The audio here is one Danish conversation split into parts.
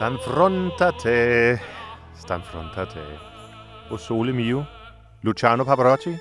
Stanfrontate, Stanfrontate. O Sole Mio, Luciano Pavarotti,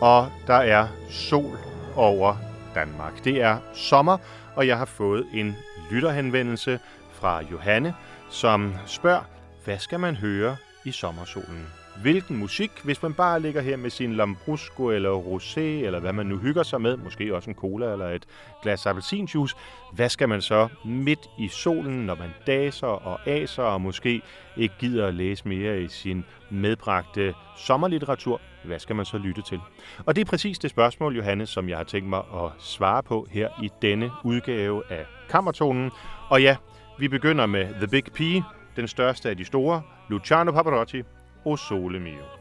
og der er sol over Danmark. Det er sommer, og jeg har fået en lytterhenvendelse fra Johanne, som spørger, hvad skal man høre i sommersolen? Hvilken musik, hvis man bare ligger her med sin lambrusco eller rosé, eller hvad man nu hygger sig med, måske også en cola eller et glas appelsinjuice, hvad skal man så midt i solen, når man daser og aser og måske ikke gider at læse mere i sin medbragte sommerlitteratur, hvad skal man så lytte til? Og det er præcis det spørgsmål, Johannes, som jeg har tænkt mig at svare på her i denne udgave af Kammertonen. Og ja, vi begynder med The Big P, den største af de store, Luciano Pavarotti, o sole mio.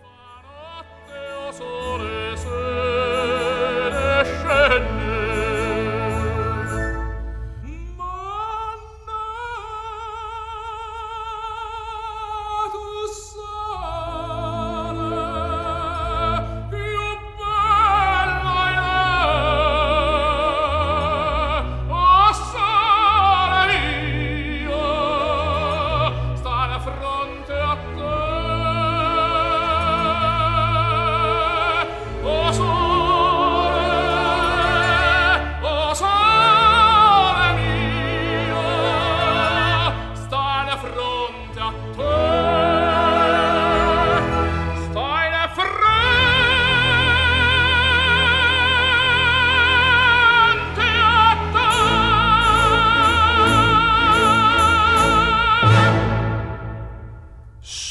Sole, sole, scende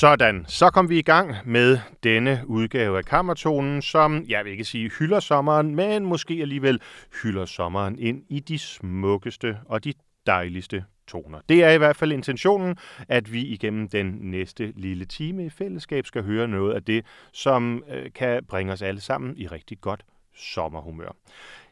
Sådan, så kom vi i gang med denne udgave af Kammertonen, som jeg vil ikke sige hylder sommeren, men måske alligevel hylder sommeren ind i de smukkeste og de dejligste toner. Det er i hvert fald intentionen, at vi igennem den næste lille time i fællesskab skal høre noget af det, som øh, kan bringe os alle sammen i rigtig godt sommerhumør.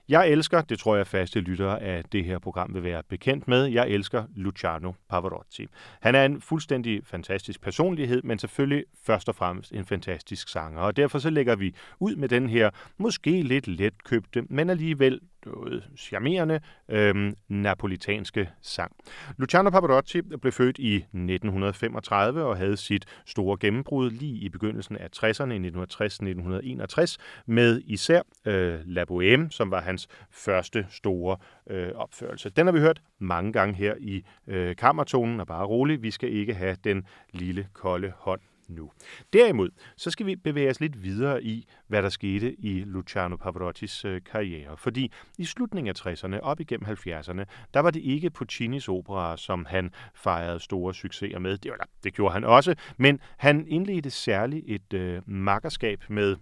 Jeg elsker, det tror jeg faste lyttere af det her program vil være bekendt med, jeg elsker Luciano Pavarotti. Han er en fuldstændig fantastisk personlighed, men selvfølgelig først og fremmest en fantastisk sanger. Og derfor så lægger vi ud med den her måske lidt letkøbte, men alligevel noget charmerende øhm, napolitanske sang. Luciano Pavarotti blev født i 1935 og havde sit store gennembrud lige i begyndelsen af 60'erne i 1960-1961 med især øh, La Bohème, som var hans første store øh, opførelse. Den har vi hørt mange gange her i øh, kammertonen, og bare rolig, vi skal ikke have den lille kolde hånd nu. Derimod, så skal vi bevæge os lidt videre i, hvad der skete i Luciano Pavarottis øh, karriere. Fordi i slutningen af 60'erne, op igennem 70'erne, der var det ikke Puccinis opera, som han fejrede store succeser med. Det, var, det gjorde han også, men han indledte særligt et øh, makkerskab med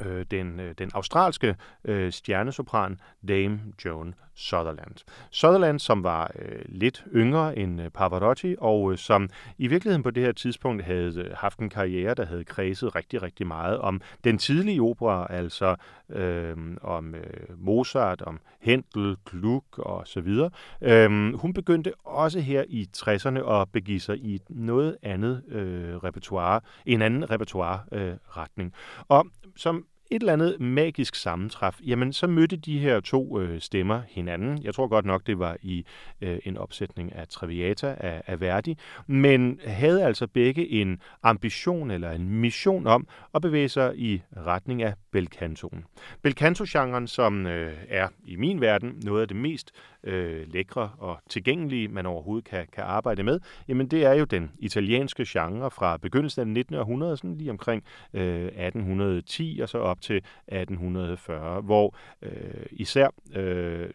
øh, den, øh, den australske øh, stjernesopran Dame Joan Sutherland. Sutherland, som var øh, lidt yngre end øh, Pavarotti, og øh, som i virkeligheden på det her tidspunkt havde øh, haft en karriere, der havde kredset rigtig, rigtig meget om den tidlige opera, altså øh, om øh, Mozart, om Händel, Gluck og så videre. Øh, hun begyndte også her i 60'erne at begive sig i noget andet øh, repertoire, en anden repertoire-retning. Øh, og som et eller andet magisk sammentræf, jamen så mødte de her to øh, stemmer hinanden. Jeg tror godt nok, det var i øh, en opsætning af Traviata af, af Verdi, men havde altså begge en ambition eller en mission om at bevæge sig i retning af belcantoen. Belcanto-genren, som øh, er i min verden noget af det mest øh, lækre og tilgængelige, man overhovedet kan, kan arbejde med, jamen det er jo den italienske genre fra begyndelsen af 19. århundrede, sådan lige omkring øh, 1810 og så op til 1840, hvor øh, især øh,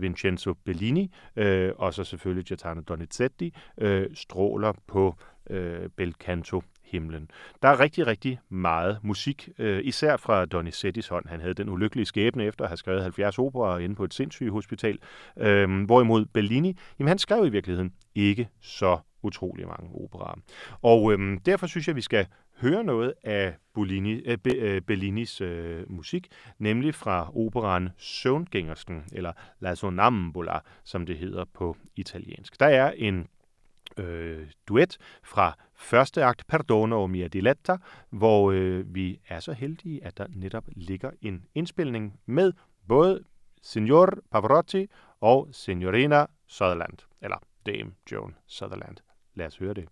Vincenzo Bellini øh, og så selvfølgelig Gaetano Donizetti øh, stråler på øh, bel canto himlen. Der er rigtig, rigtig meget musik, øh, især fra Donizettis hånd. Han havde den ulykkelige skæbne efter at have skrevet 70 operer inde på et sindssygehospital. Øh, hvorimod Bellini, jamen han skrev i virkeligheden ikke så utrolig mange operaer. Og øhm, derfor synes jeg, at vi skal høre noget af Bellini, øh, Be, øh, Bellinis øh, musik, nemlig fra operan Søvngængersken, eller La Sonambula, som det hedder på italiensk. Der er en øh, duet fra første akt Perdono mia diletta, hvor øh, vi er så heldige, at der netop ligger en indspilning med både Signor Pavarotti og Signorina Sutherland, eller Dame Joan Sutherland. Lad os høre det.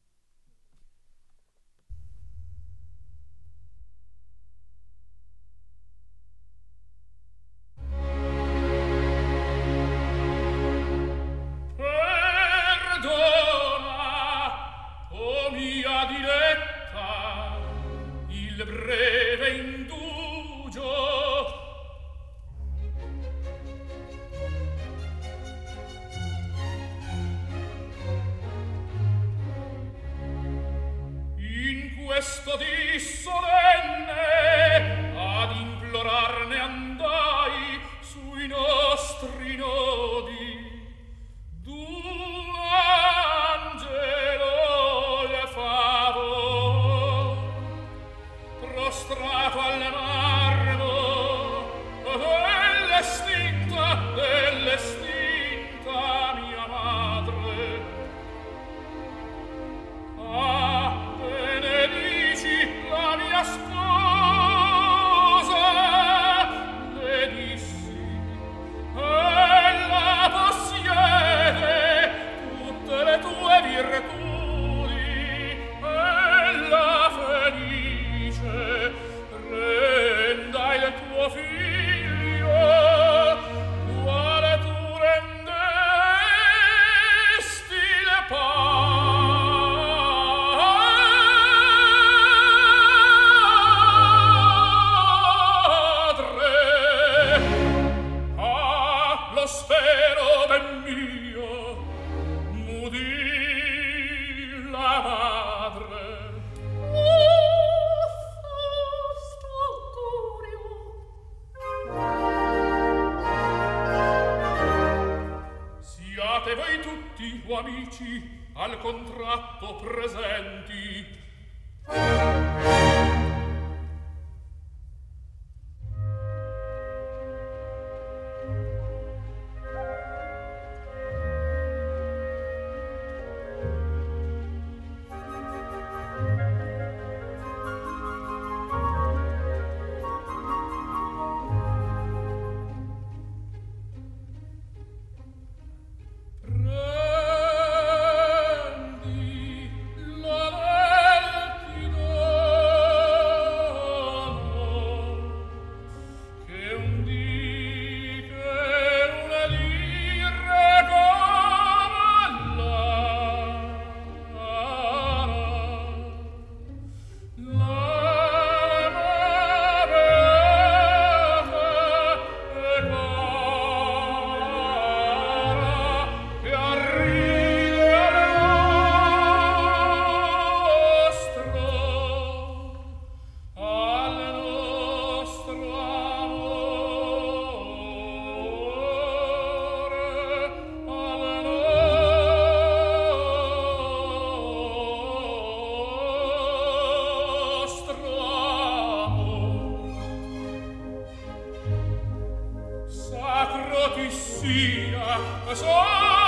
Lucina,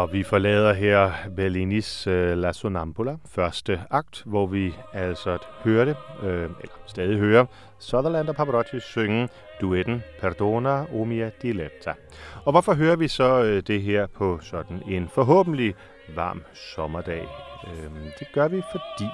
Og vi forlader her Bellinis øh, La Sonambula, første akt, hvor vi altså hørte, øh, eller stadig hører, Sutherland og Pavarotti synge duetten Perdona o mia diletta. Og hvorfor hører vi så øh, det her på sådan en forhåbentlig varm sommerdag? Øh, det gør vi, fordi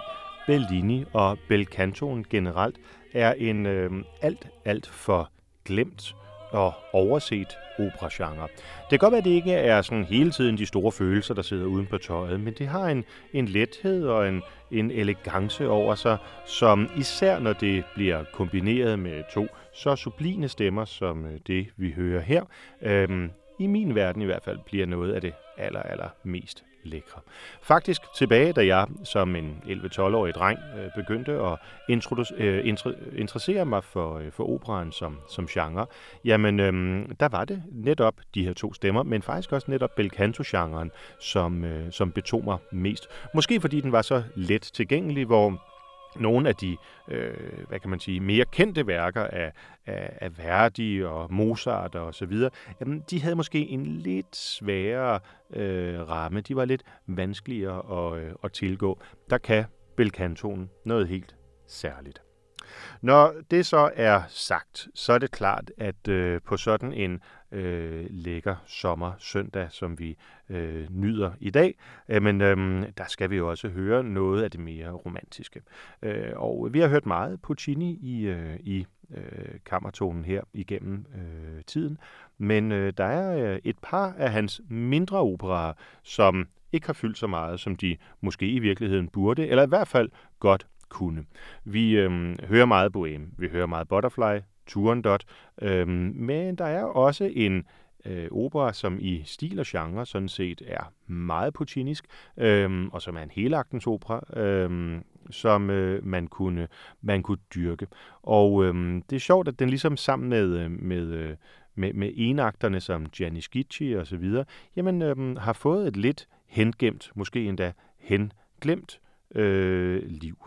Bellini og Belcantoen generelt er en øh, alt, alt for glemt og overset operagenre. Det kan godt være, at det ikke er sådan hele tiden de store følelser, der sidder uden på tøjet, men det har en, en lethed og en, en elegance over sig, som især når det bliver kombineret med to så sublime stemmer, som øh, det vi hører her, øhm, i min verden i hvert fald, bliver noget af det aller, aller mest lækre. Faktisk tilbage, da jeg som en 11-12-årig dreng øh, begyndte at øh, interessere mig for, øh, for operaen som, som genre, jamen øh, der var det netop de her to stemmer, men faktisk også netop bel canto-genren, som, øh, som betog mig mest. Måske fordi den var så let tilgængelig, hvor nogle af de, øh, hvad kan man sige, mere kendte værker af, af, af Verdi og Mozart og så videre, jamen, de havde måske en lidt sværere øh, ramme. De var lidt vanskeligere at, øh, at tilgå. Der kan belkantonen noget helt særligt. Når det så er sagt, så er det klart, at øh, på sådan en øh, lækker sommer søndag, som vi øh, nyder i dag, øh, men øh, der skal vi jo også høre noget af det mere romantiske. Øh, og vi har hørt meget Puccini i, øh, i øh, kammertonen her igennem øh, tiden, men øh, der er øh, et par af hans mindre operaer, som ikke har fyldt så meget, som de måske i virkeligheden burde, eller i hvert fald godt kunne. Vi øhm, hører meget Bohème, vi hører meget Butterfly, Turandot, øhm, men der er også en øh, opera, som i stil og genre sådan set er meget puccinisk, øhm, og som er en helaktens opera, øhm, som øh, man, kunne, man kunne dyrke. Og øhm, det er sjovt, at den ligesom sammen med, øh, med, øh, med, med enakterne som Gianni Schicchi og så videre, jamen øhm, har fået et lidt hengemt, måske endda henglemt øh, liv.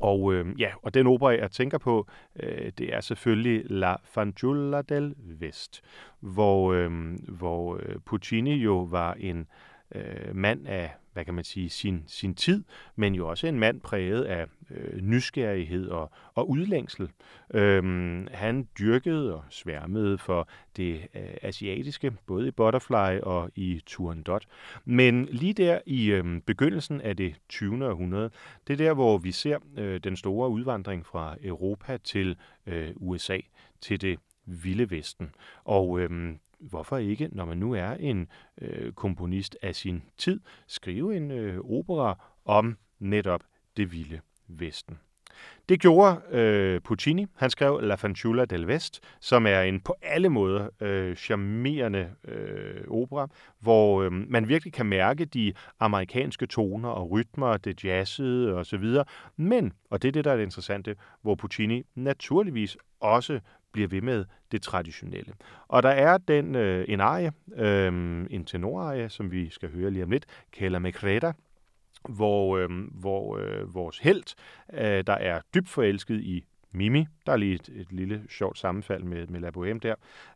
Og øh, ja, og den opera, jeg tænker på, øh, det er selvfølgelig La Fanciulla del Vest, hvor, øh, hvor øh, Puccini jo var en øh, Øh, mand af hvad kan man sige, sin, sin tid, men jo også en mand præget af øh, nysgerrighed og, og udlængsel. Øhm, han dyrkede og sværmede for det øh, asiatiske, både i Butterfly og i Turandot. Men lige der i øh, begyndelsen af det 20. århundrede, det er der, hvor vi ser øh, den store udvandring fra Europa til øh, USA, til det vilde vesten. Og øh, hvorfor ikke, når man nu er en øh, komponist af sin tid, skrive en øh, opera om netop det vilde Vesten. Det gjorde øh, Puccini. Han skrev La Fanciulla del Vest, som er en på alle måder øh, charmerende øh, opera, hvor øh, man virkelig kan mærke de amerikanske toner og rytmer, det jazzede og så videre. Men, og det er det, der er det interessante, hvor Puccini naturligvis også bliver ved med det traditionelle. Og der er den øh, en arie, øh, en tenorarie, som vi skal høre lige om lidt, kalder Mecreta, hvor, øh, hvor øh, vores held, øh, der er dybt forelsket i Mimi, der er lige et, et lille sjovt sammenfald med, med La Bohème der,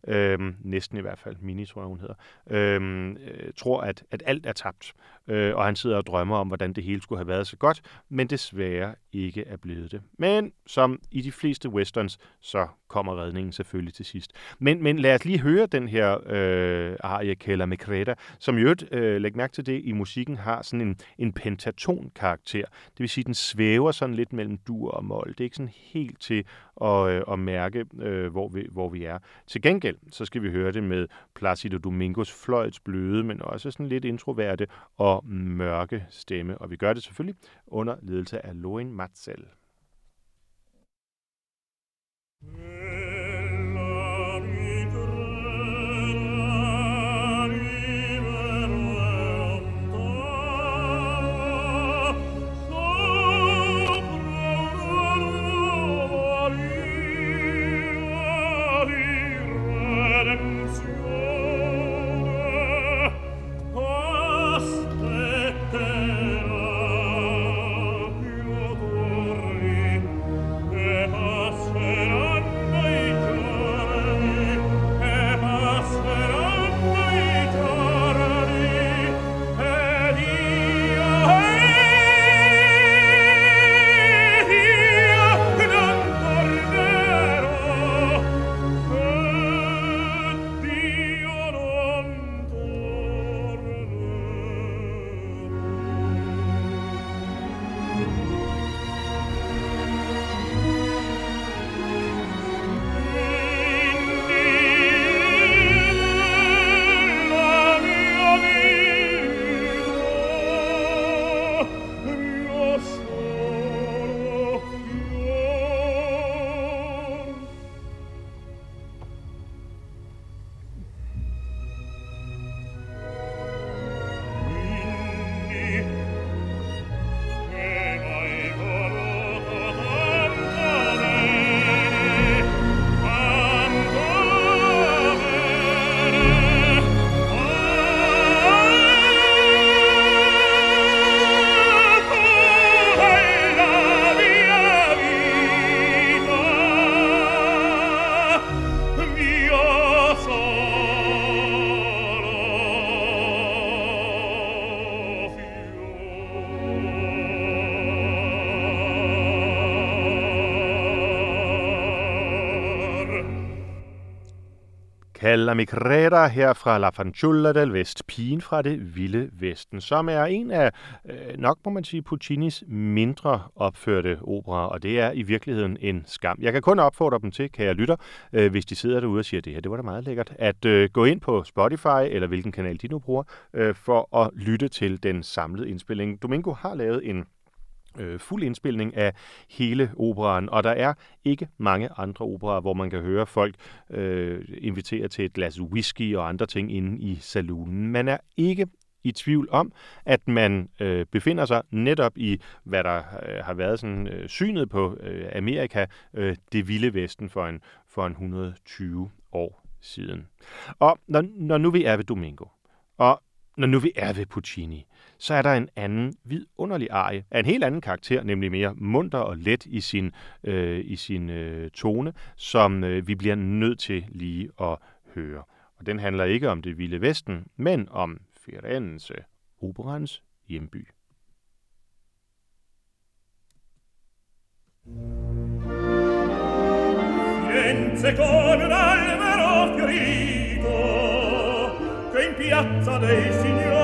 øhm, næsten i hvert fald, Mini tror jeg hun hedder, øhm, øh, tror at, at alt er tabt, øh, og han sidder og drømmer om, hvordan det hele skulle have været så godt, men desværre ikke er blevet det. Men som i de fleste westerns, så kommer redningen selvfølgelig til sidst. Men, men lad os lige høre den her øh, arie Keller Mekreta, som jo, øh, læg mærke til det, i musikken har sådan en, en pentaton-karakter. Det vil sige, den svæver sådan lidt mellem dur og mol. Det er ikke sådan helt til at, øh, at mærke, øh, hvor, vi, hvor vi er. Til gengæld, så skal vi høre det med Placido Domingos fløjts bløde, men også sådan lidt introverte og mørke stemme. Og vi gør det selvfølgelig under ledelse af Loin Matzel. Calla Micrera her fra La Fanciulla del Vest, pigen fra det vilde vesten, som er en af, øh, nok må man sige, Puccinis mindre opførte operer, og det er i virkeligheden en skam. Jeg kan kun opfordre dem til, kan lytter, øh, hvis de sidder derude og siger, det her, det var da meget lækkert, at øh, gå ind på Spotify, eller hvilken kanal de nu bruger, øh, for at lytte til den samlede indspilling. Domingo har lavet en øh, fuld indspilning af hele operaen, og der er ikke mange andre operer, hvor man kan høre folk øh, invitere til et glas whisky og andre ting inde i salonen. Man er ikke i tvivl om, at man øh, befinder sig netop i, hvad der øh, har været sådan øh, synet på øh, Amerika, øh, det vilde vesten for en, for en 120 år siden. Og når, når nu vi er ved Domingo, og når nu vi er ved Puccini, så er der en anden vidunderlig arie af en helt anden karakter, nemlig mere munter og let i sin, øh, i sin øh, tone, som øh, vi bliver nødt til lige at høre. Og den handler ikke om det vilde vesten, men om Firenze, operans hjemby. Firenze con un albero fiorito che in piazza dei signori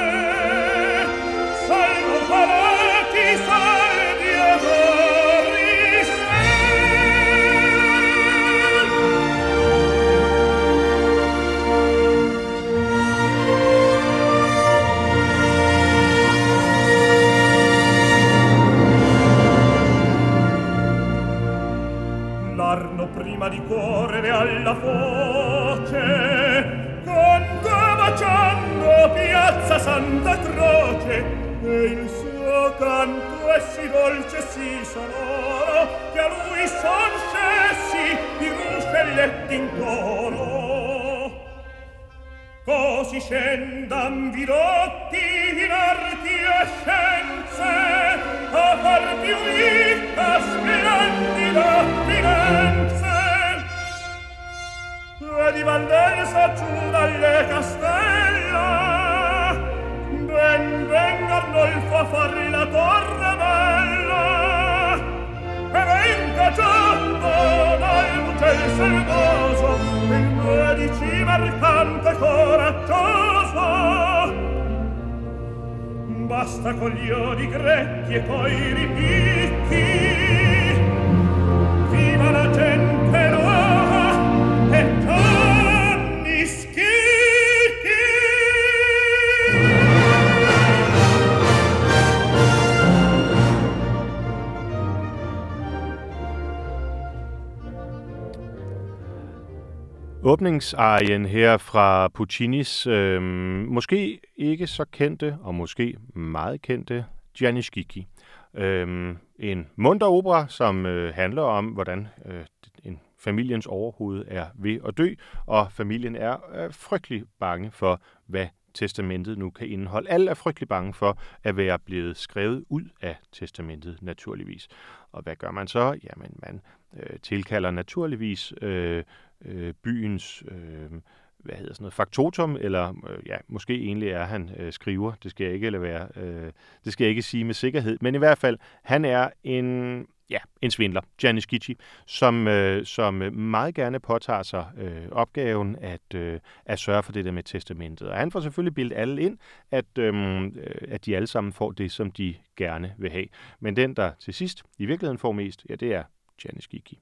Åbningsarien her fra Puccinis øh, måske ikke så kendte, og måske meget kendte, Gianni Øh, en munter opera, som øh, handler om, hvordan øh, en familiens overhoved er ved at dø, og familien er øh, frygtelig bange for, hvad testamentet nu kan indeholde. Alle er frygtelig bange for at være blevet skrevet ud af testamentet, naturligvis. Og hvad gør man så? Jamen, man øh, tilkalder naturligvis øh, øh, byens øh, hvad hedder sådan noget, faktotum, eller øh, ja, måske egentlig er han øh, skriver, det skal jeg ikke eller være, øh, det skal jeg ikke sige med sikkerhed, men i hvert fald, han er en, ja, en svindler, Gianni Schicchi, som, øh, som meget gerne påtager sig øh, opgaven at, øh, at sørge for det der med testamentet. Og han får selvfølgelig bildet alle ind, at, øh, at de alle sammen får det, som de gerne vil have. Men den, der til sidst i virkeligheden får mest, ja, det er Gianni Schicchi.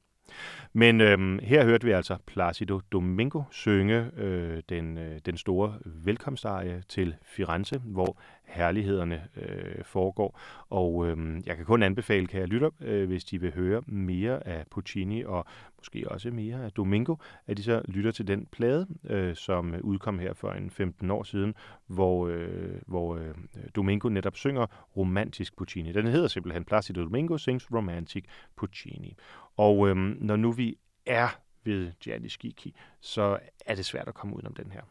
Men øhm, her hørte vi altså Placido Domingo synge øh, den, øh, den store velkomstarie til Firenze, hvor herlighederne øh, foregår. Og øh, jeg kan kun anbefale, kan jeg lytte, øh, hvis de vil høre mere af Puccini og måske også mere af Domingo, at de så lytter til den plade, øh, som udkom her for en 15 år siden, hvor, øh, hvor øh, Domingo netop synger romantisk Puccini. Den hedder simpelthen Placido Domingo Sings Romantic Puccini. Og øh, når nu vi er ved Gianni Schicchi, så er det svært at komme udenom den her.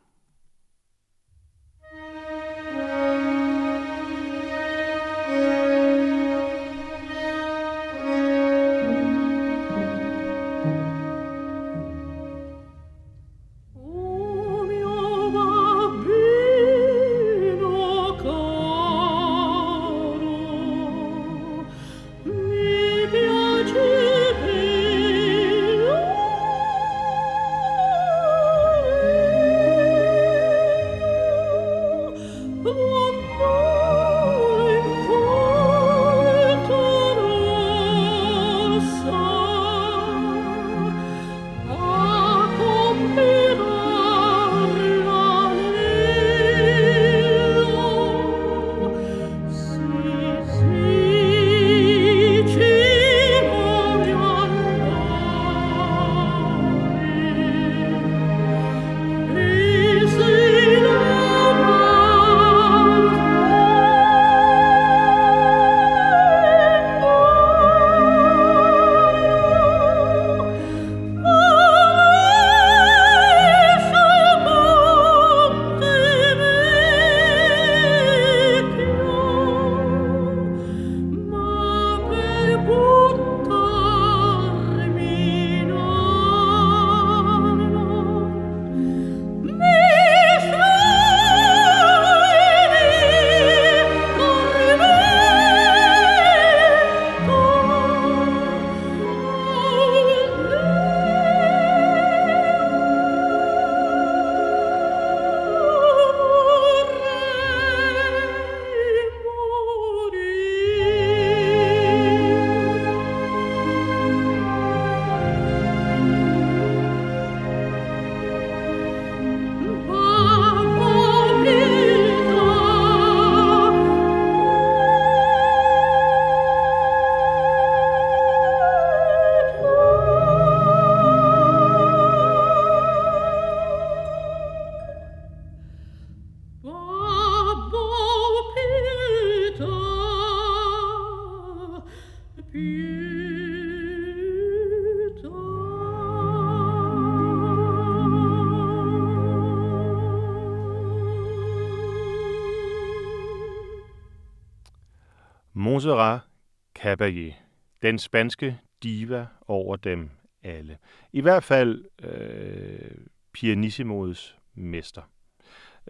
Caballé, den spanske diva over dem alle. I hvert fald øh, pianissimodes mester.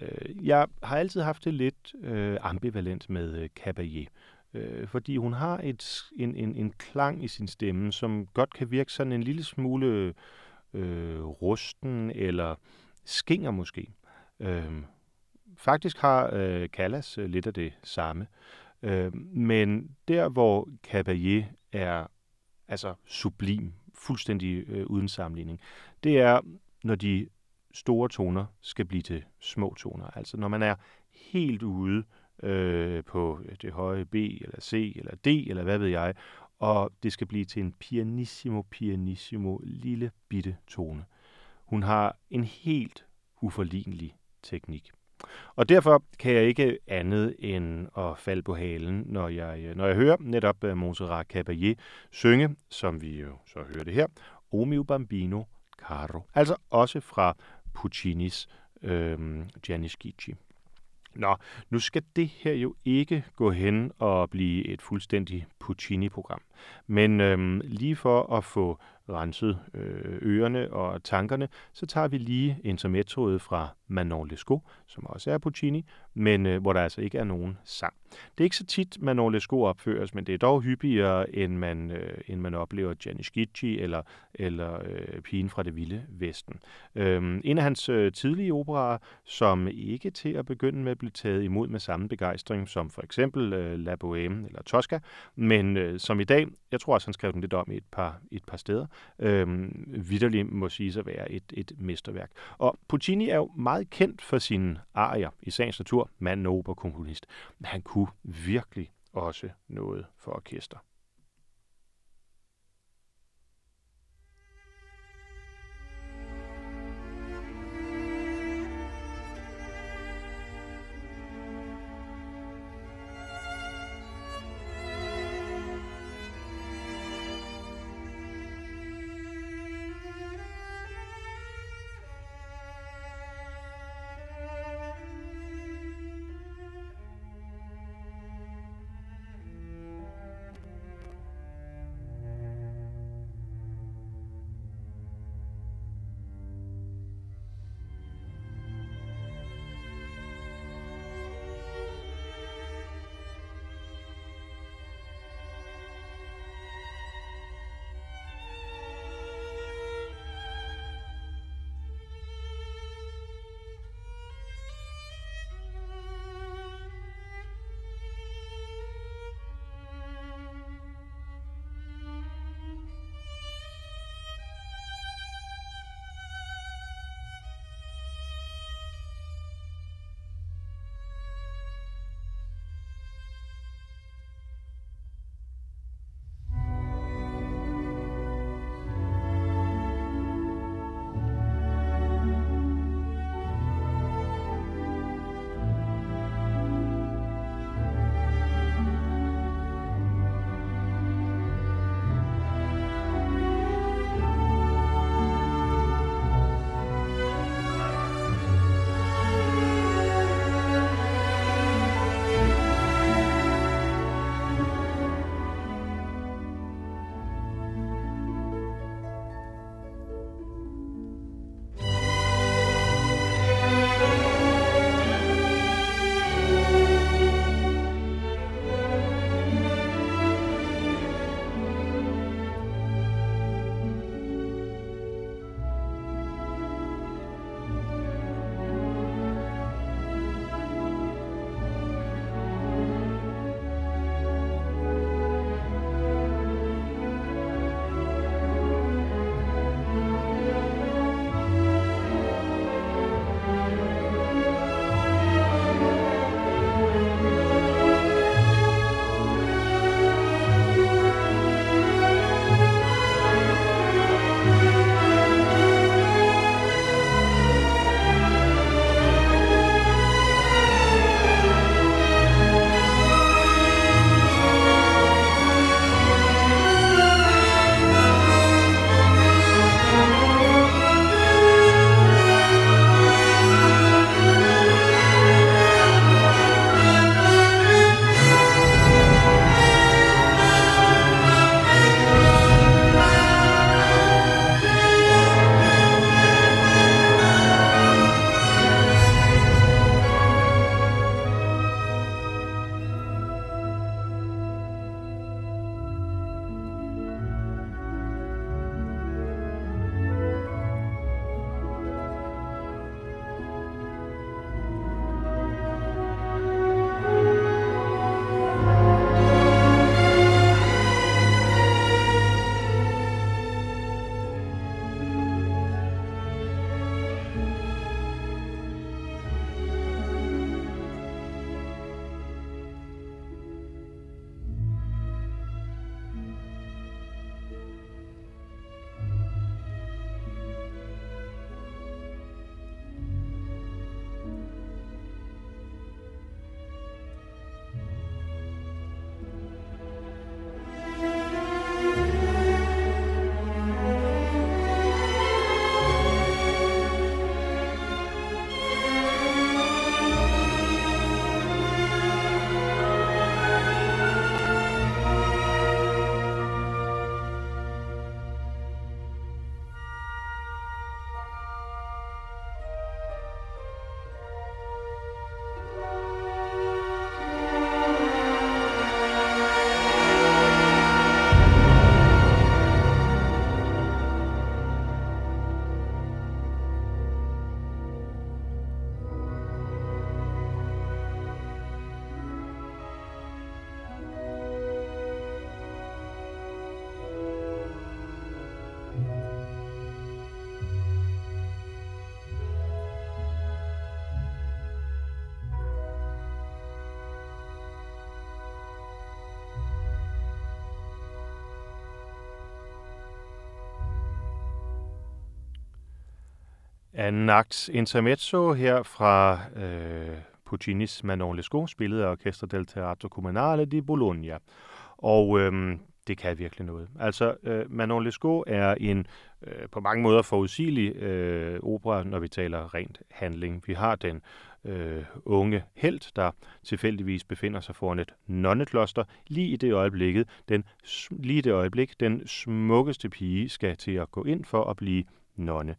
Øh, jeg har altid haft det lidt øh, ambivalent med øh, Caballé, øh, fordi hun har et, en, en, en klang i sin stemme, som godt kan virke sådan en lille smule øh, rusten eller skinger måske. Øh, faktisk har øh, Callas øh, lidt af det samme. Øh, men der, hvor Caballé er altså sublim, fuldstændig øh, uden sammenligning, det er, når de store toner skal blive til små toner. Altså når man er helt ude øh, på det høje B, eller C, eller D, eller hvad ved jeg, og det skal blive til en pianissimo, pianissimo, lille bitte tone. Hun har en helt uforlignelig teknik. Og derfor kan jeg ikke andet end at falde på halen, når jeg, øh, når jeg hører netop øh, Montserrat Caballé synge, som vi jo så hører det her, O mio bambino caro. Altså også fra Puccinis øh, Gianni Schicchi. Nå, nu skal det her jo ikke gå hen og blive et fuldstændig Puccini-program. Men øhm, lige for at få renset øh, ørerne og tankerne, så tager vi lige intermetroet fra Manon Lescaut, som også er Puccini, men øh, hvor der altså ikke er nogen sang. Det er ikke så tit, Manon Lescaut opføres, men det er dog hyppigere, end man, øh, end man oplever Gianni Schicchi eller, eller øh, Pigen fra det vilde vesten. Øhm, en af hans øh, tidlige operaer, som ikke til at begynde med blev taget imod med samme begejstring som for eksempel øh, La Bohème eller Tosca, men øh, som i dag, jeg tror også, han skrev den lidt om i et par, et par steder, øh, vidderligt må sige sig være et, et mesterværk. Og Puccini er jo meget kendt for sine arier, i sagens natur, mand og komponist. Men han kunne virkelig også noget for orkester. Anden akt intermezzo her fra øh, Puccinis Manon Lescaut, spillet af Orchestra del Teatro Comunale di Bologna. Og øh, det kan virkelig noget. Altså, øh, Manon Lescaut er en øh, på mange måder forudsigelig øh, opera, når vi taler rent handling. Vi har den øh, unge held, der tilfældigvis befinder sig foran et nonnekloster, lige i det øjeblikket, den, lige i det øjeblik, den smukkeste pige skal til at gå ind for at blive nonne.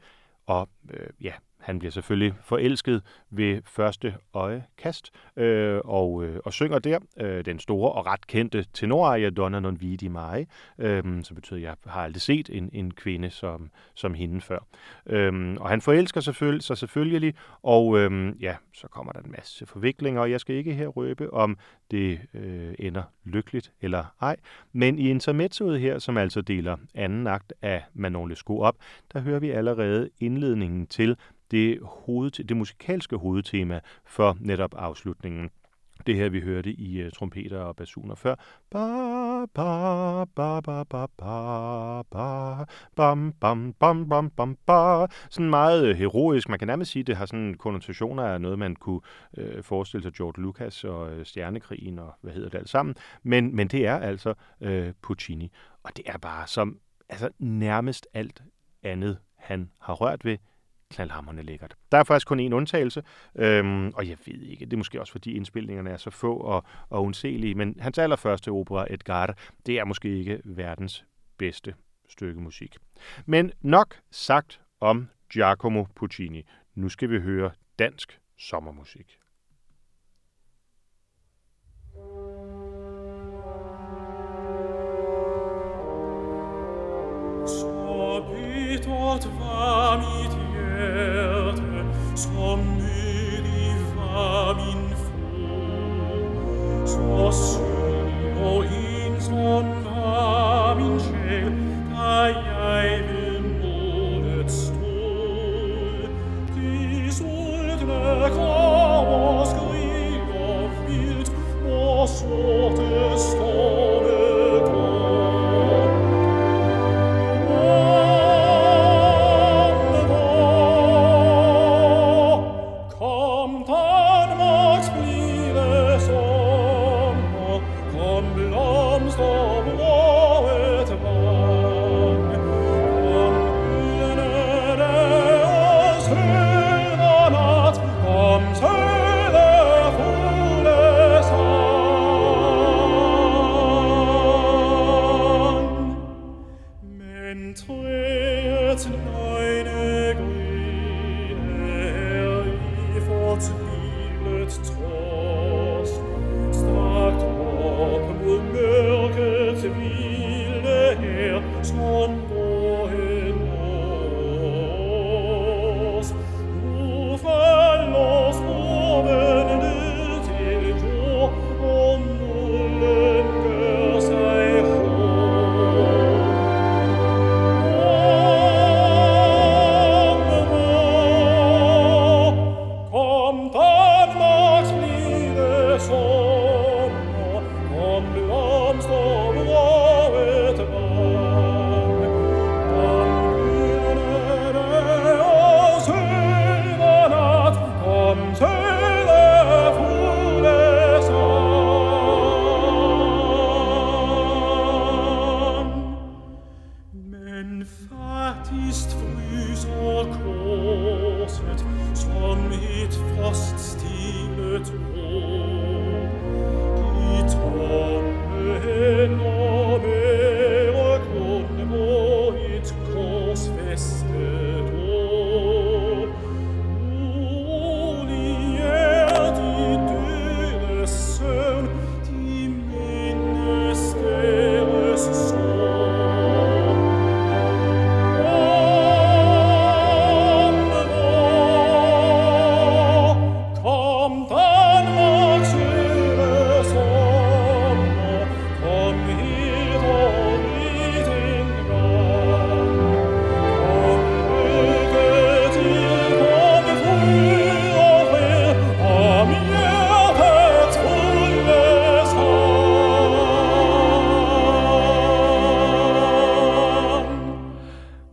Og øh, ja, han bliver selvfølgelig forelsket ved første øjekast øh, og, øh, og synger der øh, den store og ret kendte tenoraria Donna non vidi mai, øh, som betyder, at jeg har aldrig set en, en kvinde som, som hende før. Øh, og han forelsker selvfølgelig, sig selvfølgelig, og øh, ja, så kommer der en masse forviklinger, og jeg skal ikke her røbe, om det øh, ender lykkeligt eller ej. Men i intermezzoet her, som altså deler anden akt af Manon Lescaut op, der hører vi allerede indledningen til det, hoved, det musikalske hovedtema for netop afslutningen. Det her, vi hørte i uh, trompeter og basuner før. Ba, ba, ba, ba, ba, ba, ba, bam, bam, bam, bam, bam, ba. Sådan meget øh, heroisk. Man kan nærmest sige, at det har sådan konnotationer af noget, man kunne uh, forestille sig George Lucas og uh, Stjernekrigen og hvad hedder det alt sammen. Men, men det er altså uh, Puccini. Og det er bare som altså, nærmest alt andet, han har rørt ved, knaldhammerne lækkert. Der er faktisk kun én undtagelse, øhm, og jeg ved ikke, det er måske også fordi indspilningerne er så få og, og undselige, men hans allerførste opera, Edgar, det er måske ikke verdens bedste stykke musik. Men nok sagt om Giacomo Puccini. Nu skal vi høre dansk sommermusik. Så bittert vami verte sommi divam in fu. So suo in sonnam in ciel ai ai vil modet stol. Qui sul tre cos grio vilt o sorte stol.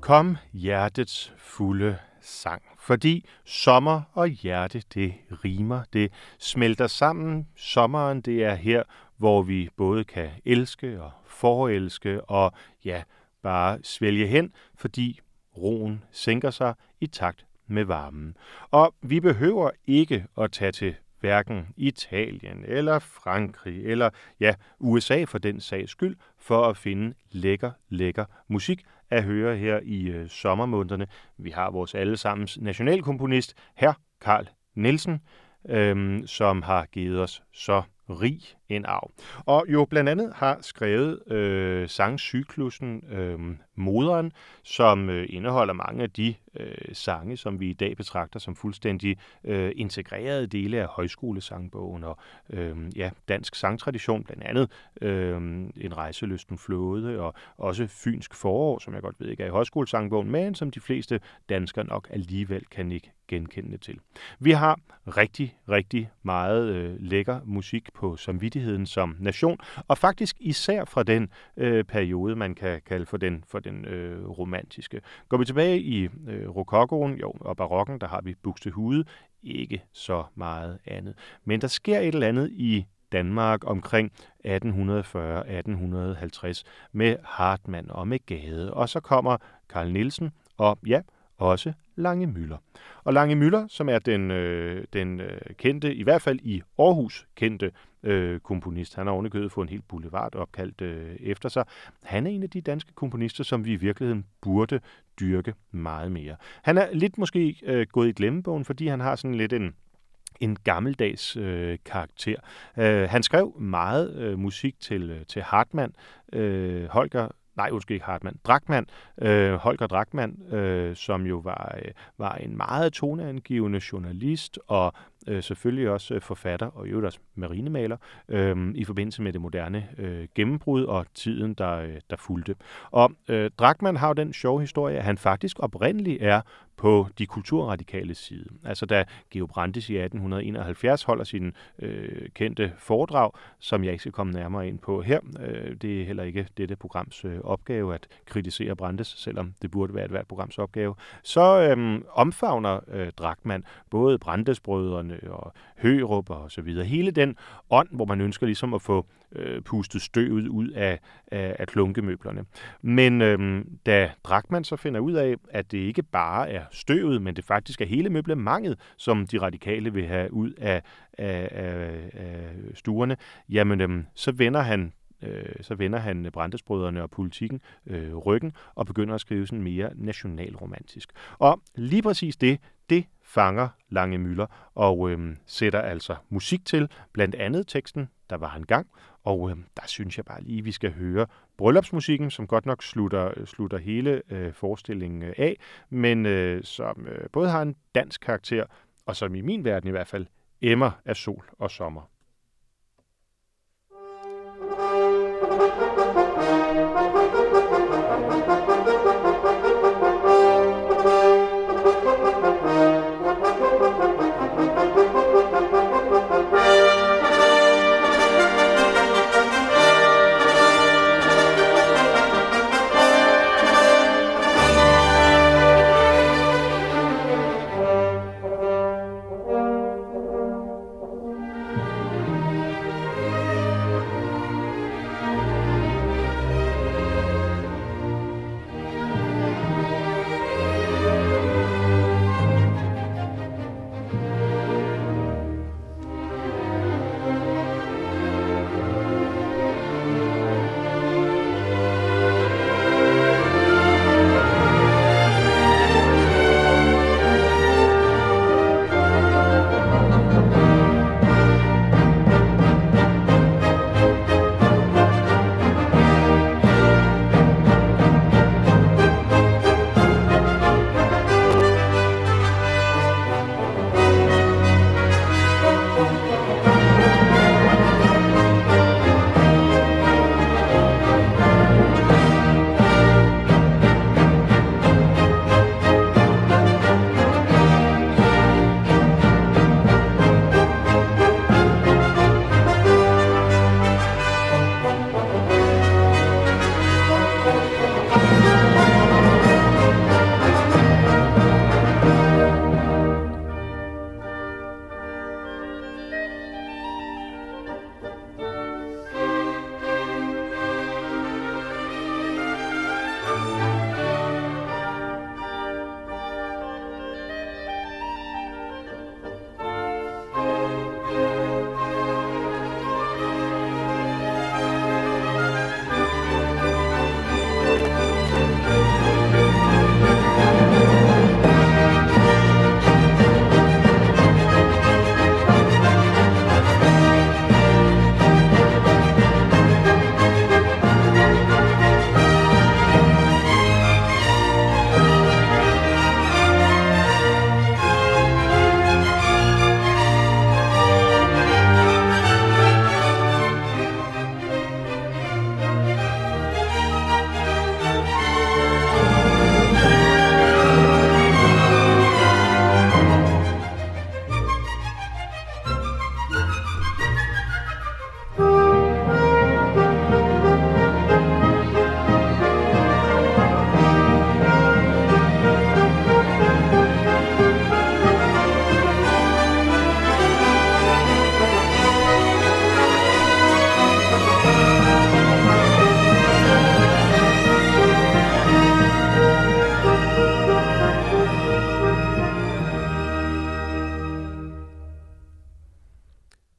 Kom hjertets fulde sang. Fordi sommer og hjerte, det rimer, det smelter sammen. Sommeren, det er her, hvor vi både kan elske og forelske og ja, bare svælge hen, fordi roen sænker sig i takt med varmen. Og vi behøver ikke at tage til hverken Italien eller Frankrig eller ja, USA for den sags skyld, for at finde lækker, lækker musik at høre her i øh, sommermånederne. Vi har vores allesammens nationalkomponist, her Karl Nielsen, øh, som har givet os så rig en arv. Og jo blandt andet har skrevet øh, sangcyklusen øh, Moderen, som øh, indeholder mange af de øh, sange, som vi i dag betragter som fuldstændig øh, integrerede dele af højskolesangbogen og øh, ja, dansk sangtradition, blandt andet øh, En rejseløsten flåde og også Fynsk forår, som jeg godt ved ikke er i højskolesangbogen, men som de fleste danskere nok alligevel kan ikke genkende til. Vi har rigtig, rigtig meget øh, lækker musik på samvittigheden som nation, og faktisk især fra den øh, periode, man kan kalde for den, for den øh, romantiske. Går vi tilbage i øh, rokokoen jo, og barokken, der har vi Buxtehude, ikke så meget andet. Men der sker et eller andet i Danmark omkring 1840-1850 med Hartmann og med Gade, og så kommer Karl Nielsen, og ja, også Lange Møller. Og Lange Møller, som er den, øh, den øh, kendte, i hvert fald i Aarhus kendte øh, komponist, han har ovenikøbet fået en helt boulevard opkaldt øh, efter sig, han er en af de danske komponister, som vi i virkeligheden burde dyrke meget mere. Han er lidt måske øh, gået i glemmebogen, fordi han har sådan lidt en en gammeldags øh, karakter. Øh, han skrev meget øh, musik til, øh, til Hartmann, øh, Holger nej, undskyld ikke Hartmann, Drachmann, øh, Holger Drachmann, øh, som jo var, øh, var en meget toneangivende journalist og øh, selvfølgelig også øh, forfatter og i øvrigt også marinemaler øh, i forbindelse med det moderne øh, gennembrud og tiden, der, øh, der fulgte. Og øh, Drachmann har jo den sjove historie, at han faktisk oprindeligt er på de kulturradikale side. Altså da Geo Brandes i 1871 holder sin øh, kendte foredrag, som jeg ikke skal komme nærmere ind på her. Øh, det er heller ikke dette programs øh, opgave at kritisere Brandes, selvom det burde være et hvert programs opgave. Så øh, omfavner øh, Drachmann både Brandesbrødrene og Hørup og så videre. Hele den ånd, hvor man ønsker ligesom at få øh, pustet støvet ud af, af, af klunkemøblerne. Men øh, da Drachmann så finder ud af, at det ikke bare er støvet, men det faktisk er hele møblemanget, som de radikale vil have ud af, af, af, af stuerne, jamen øh, så vender han øh, så vender han Brandesbrødrene og politikken øh, ryggen og begynder at skrive sådan mere nationalromantisk. Og lige præcis det, det fanger Lange Møller og øh, sætter altså musik til, blandt andet teksten Der var en gang, og øh, der synes jeg bare lige, vi skal høre bryllupsmusikken, som godt nok slutter, slutter hele øh, forestillingen øh, af, men øh, som øh, både har en dansk karakter, og som i min verden i hvert fald emmer af sol og sommer.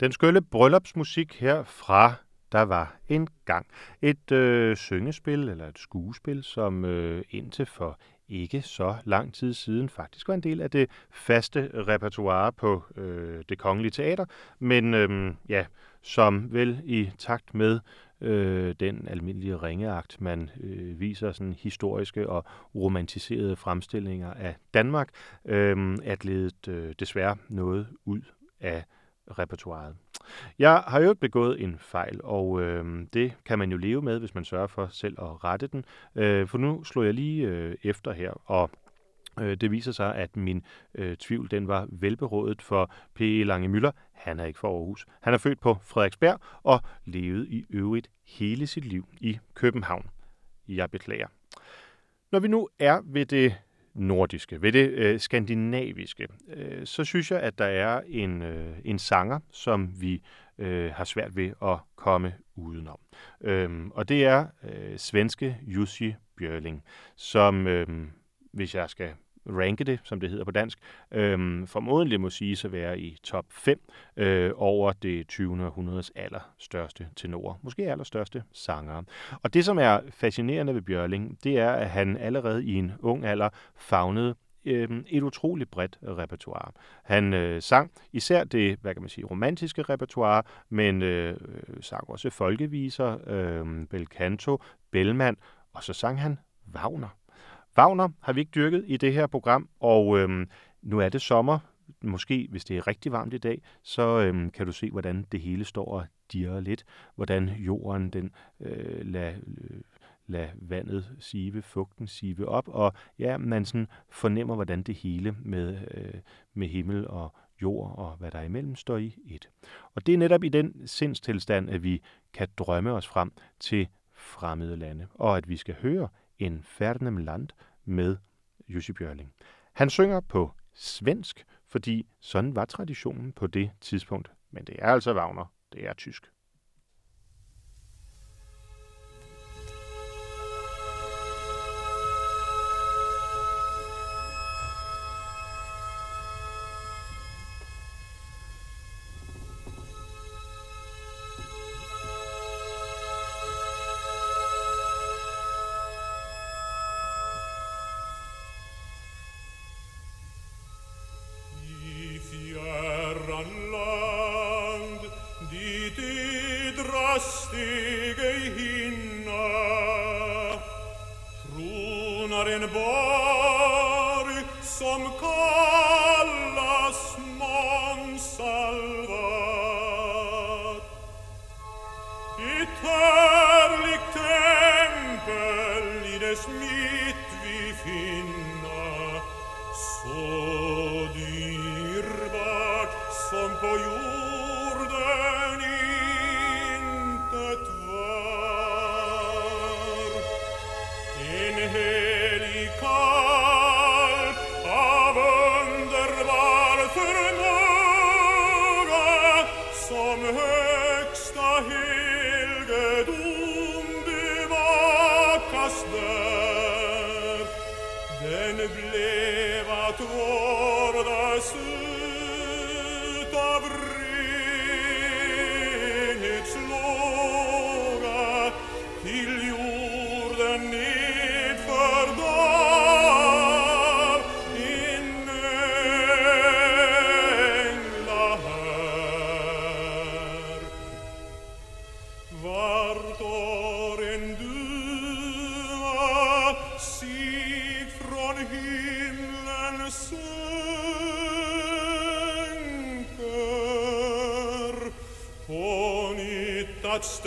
Den skølle bryllupsmusik her fra Der var en gang. Et øh, syngespil eller et skuespil, som øh, indtil for ikke så lang tid siden faktisk var en del af det faste repertoire på øh, det kongelige teater, men øh, ja, som vel i takt med øh, den almindelige ringeagt, man øh, viser sådan historiske og romantiserede fremstillinger af Danmark, øh, er glædet øh, desværre noget ud af repertoireet. Jeg har jo begået en fejl, og øh, det kan man jo leve med, hvis man sørger for selv at rette den. Øh, for nu slår jeg lige øh, efter her, og øh, det viser sig, at min øh, tvivl den var velberådet for P. E. Lange Møller. Han er ikke fra Aarhus. Han er født på Frederiksberg og levede i øvrigt hele sit liv i København. Jeg beklager. Når vi nu er ved det nordiske, ved det øh, skandinaviske, øh, så synes jeg, at der er en, øh, en sanger, som vi øh, har svært ved at komme udenom. Øhm, og det er øh, svenske Jussi Björling, som, øh, hvis jeg skal ranke det, som det hedder på dansk, øh, formodentlig må sige at være i top 5 øh, over det 20. århundredes allerstørste tenorer, måske allerstørste sangere. Og det, som er fascinerende ved Bjørling, det er, at han allerede i en ung alder fagnede øh, et utroligt bredt repertoire. Han øh, sang især det, hvad kan man sige, romantiske repertoire, men øh, øh sang også folkeviser, øh, bel canto, Bellman, og så sang han Wagner. Wagner har vi ikke dyrket i det her program, og øhm, nu er det sommer. Måske, hvis det er rigtig varmt i dag, så øhm, kan du se, hvordan det hele står og dirrer lidt. Hvordan jorden den øh, lader øh, lad vandet sive, fugten sive op, og ja, man sådan fornemmer, hvordan det hele med, øh, med himmel og jord og hvad der imellem står i et. Og det er netop i den sindstilstand, at vi kan drømme os frem til fremmede lande, og at vi skal høre en færdenem land med Jussi Björling. Han synger på svensk, fordi sådan var traditionen på det tidspunkt. Men det er altså Wagner. Det er tysk. In borg som kom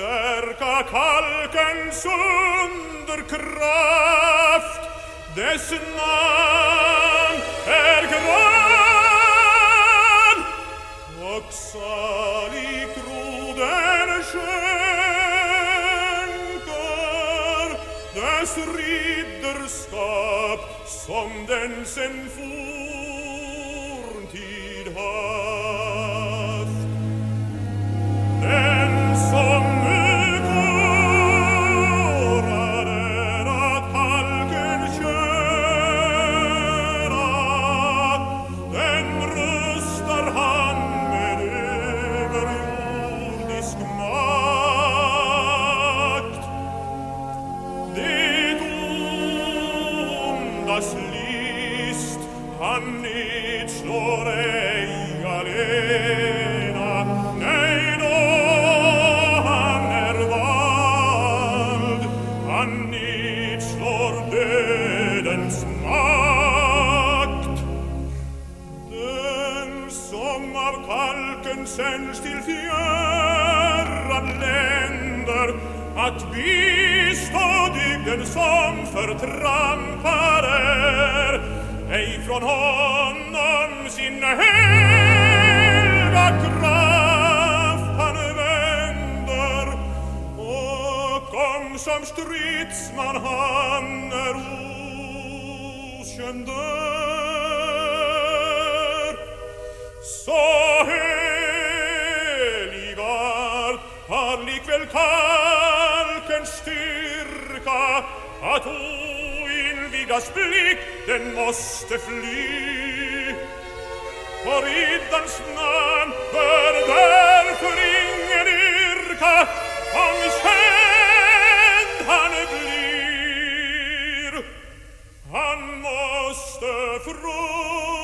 stärka kalken underkraft dess namn är er grön och salig roden skänker dess ridderskap som den sen forntid har. nam ei ifrån honom sin helva kraft han vänder o kom som strids man han er är okänd så heligar han likväl kan das Blick, den musste flieh. Horridans namn bör därför ingen yrka, om känd han blir. Han måste fråga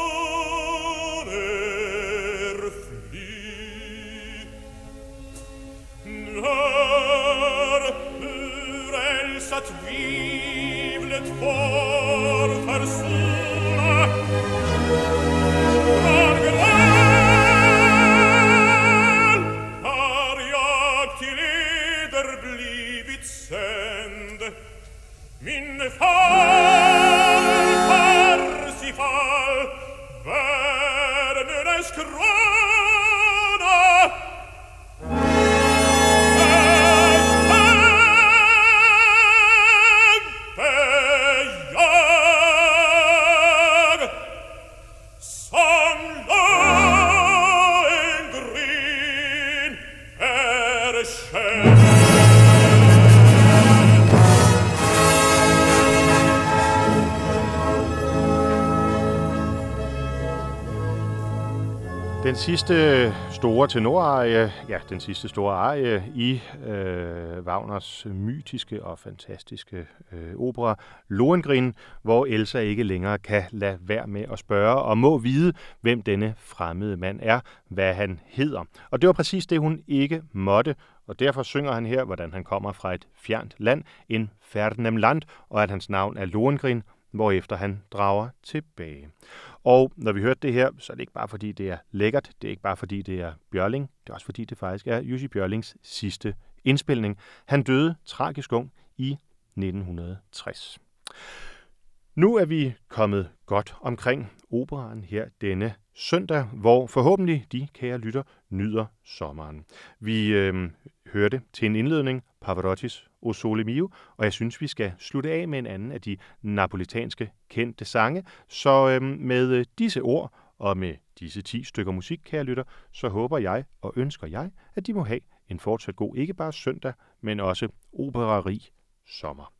sidste store tenorarie, ja, den sidste store arie i øh, Wagners mytiske og fantastiske øh, opera Lohengrin, hvor Elsa ikke længere kan lade være med at spørge og må vide, hvem denne fremmede mand er, hvad han hedder. Og det var præcis det, hun ikke måtte, og derfor synger han her, hvordan han kommer fra et fjernt land, en Ferdinand land, og at hans navn er Lohengrin, hvorefter han drager tilbage. Og når vi hørte det her, så er det ikke bare fordi, det er lækkert, det er ikke bare fordi, det er Bjørling, det er også fordi, det faktisk er Jussi Bjørlings sidste indspilning. Han døde tragisk ung i 1960. Nu er vi kommet godt omkring operaen her denne søndag, hvor forhåbentlig de kære lytter nyder sommeren. Vi øh, hørte til en indledning Pavarottis O Sole Mio, og jeg synes, vi skal slutte af med en anden af de napolitanske kendte sange. Så øhm, øh, med disse ord og med disse 10 stykker musik, kære lytter, så håber jeg og ønsker jeg, at de må have en fortsat god, ikke bare søndag, men også operarig sommer.